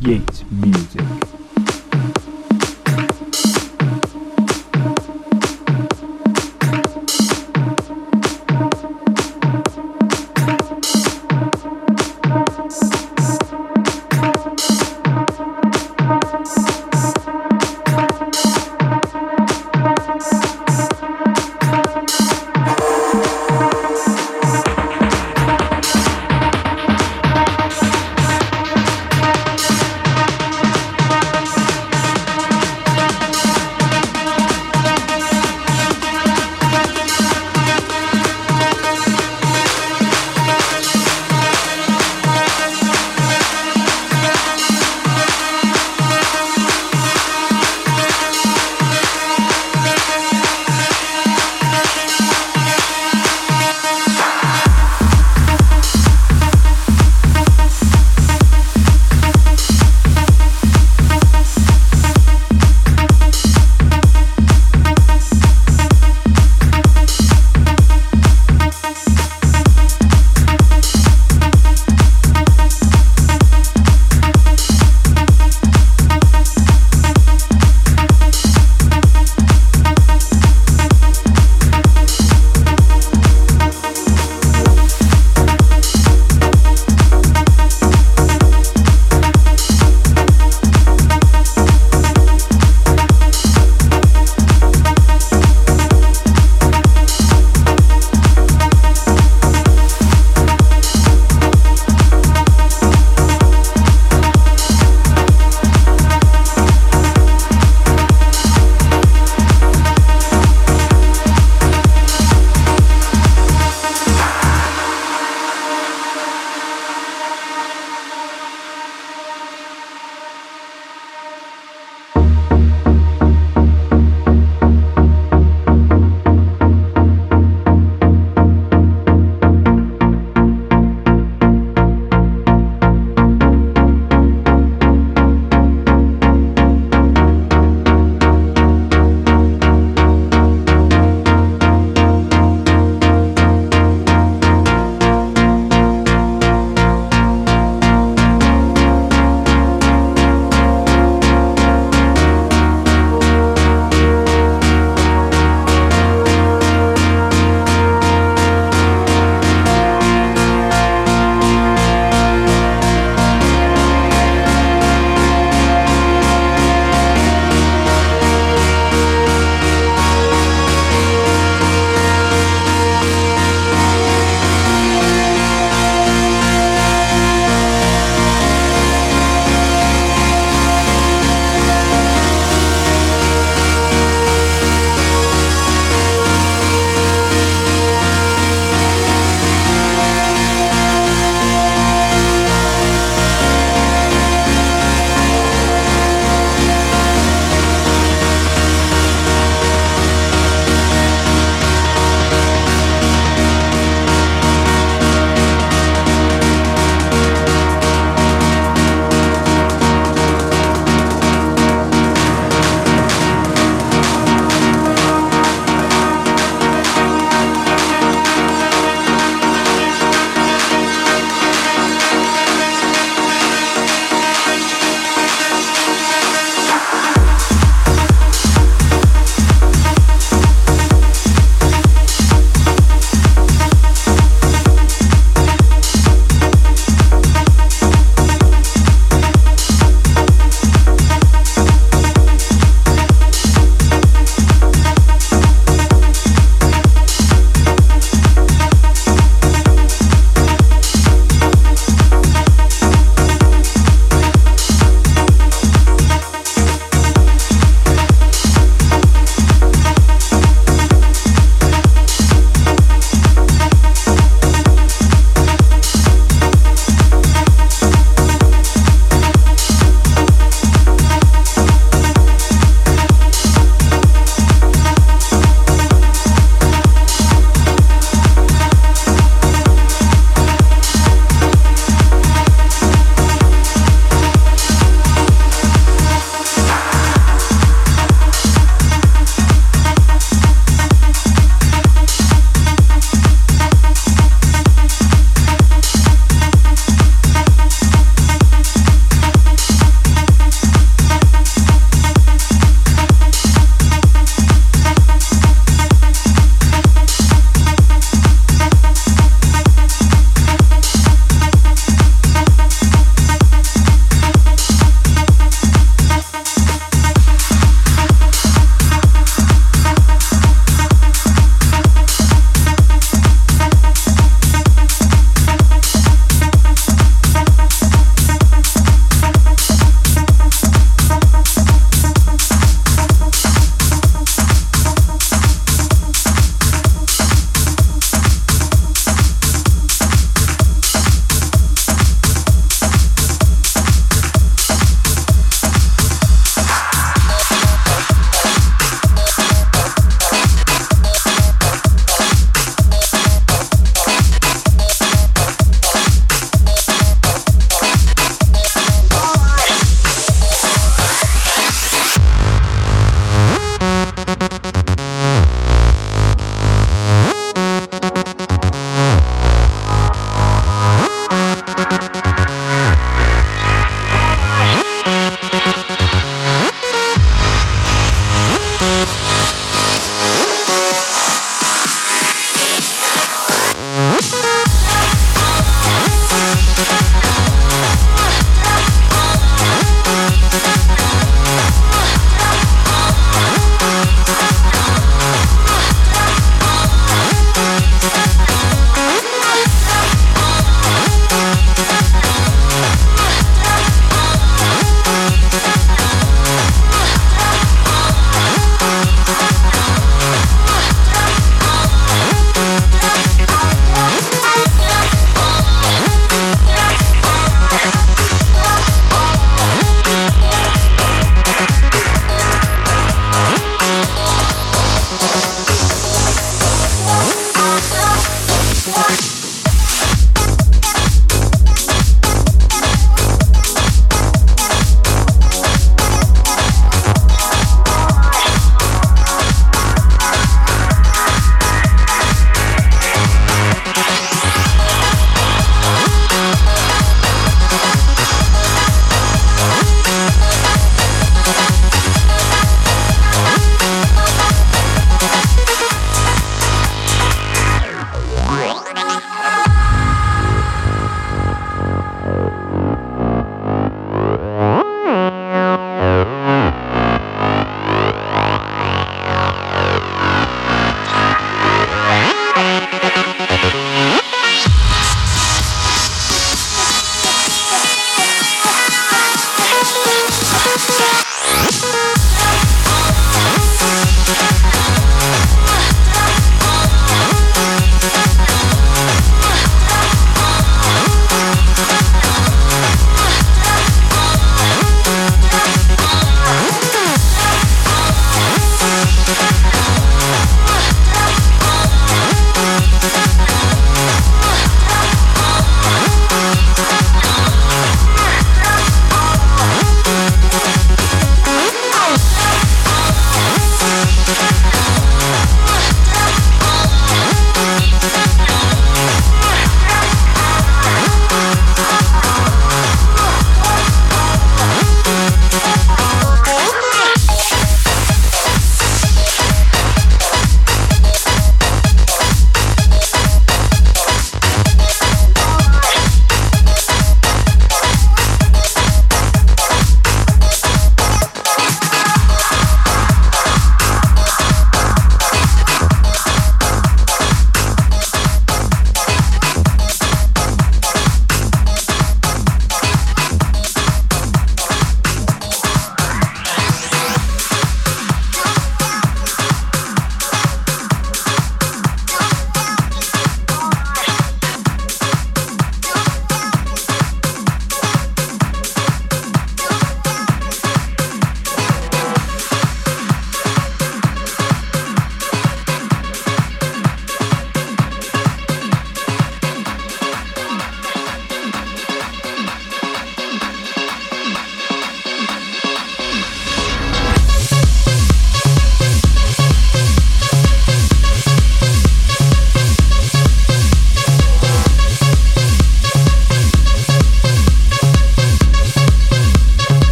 Yates Music.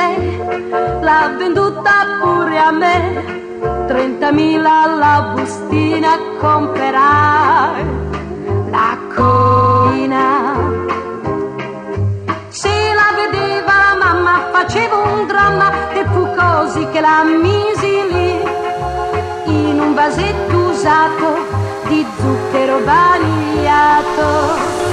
lei, l'ha venduta pure a me. 30.000 la bustina comperai la collina. Se la vedeva la mamma faceva un dramma e fu così che la misi lì in un vasetto usato di zucchero bagnato.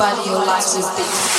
nobody who likes his beat.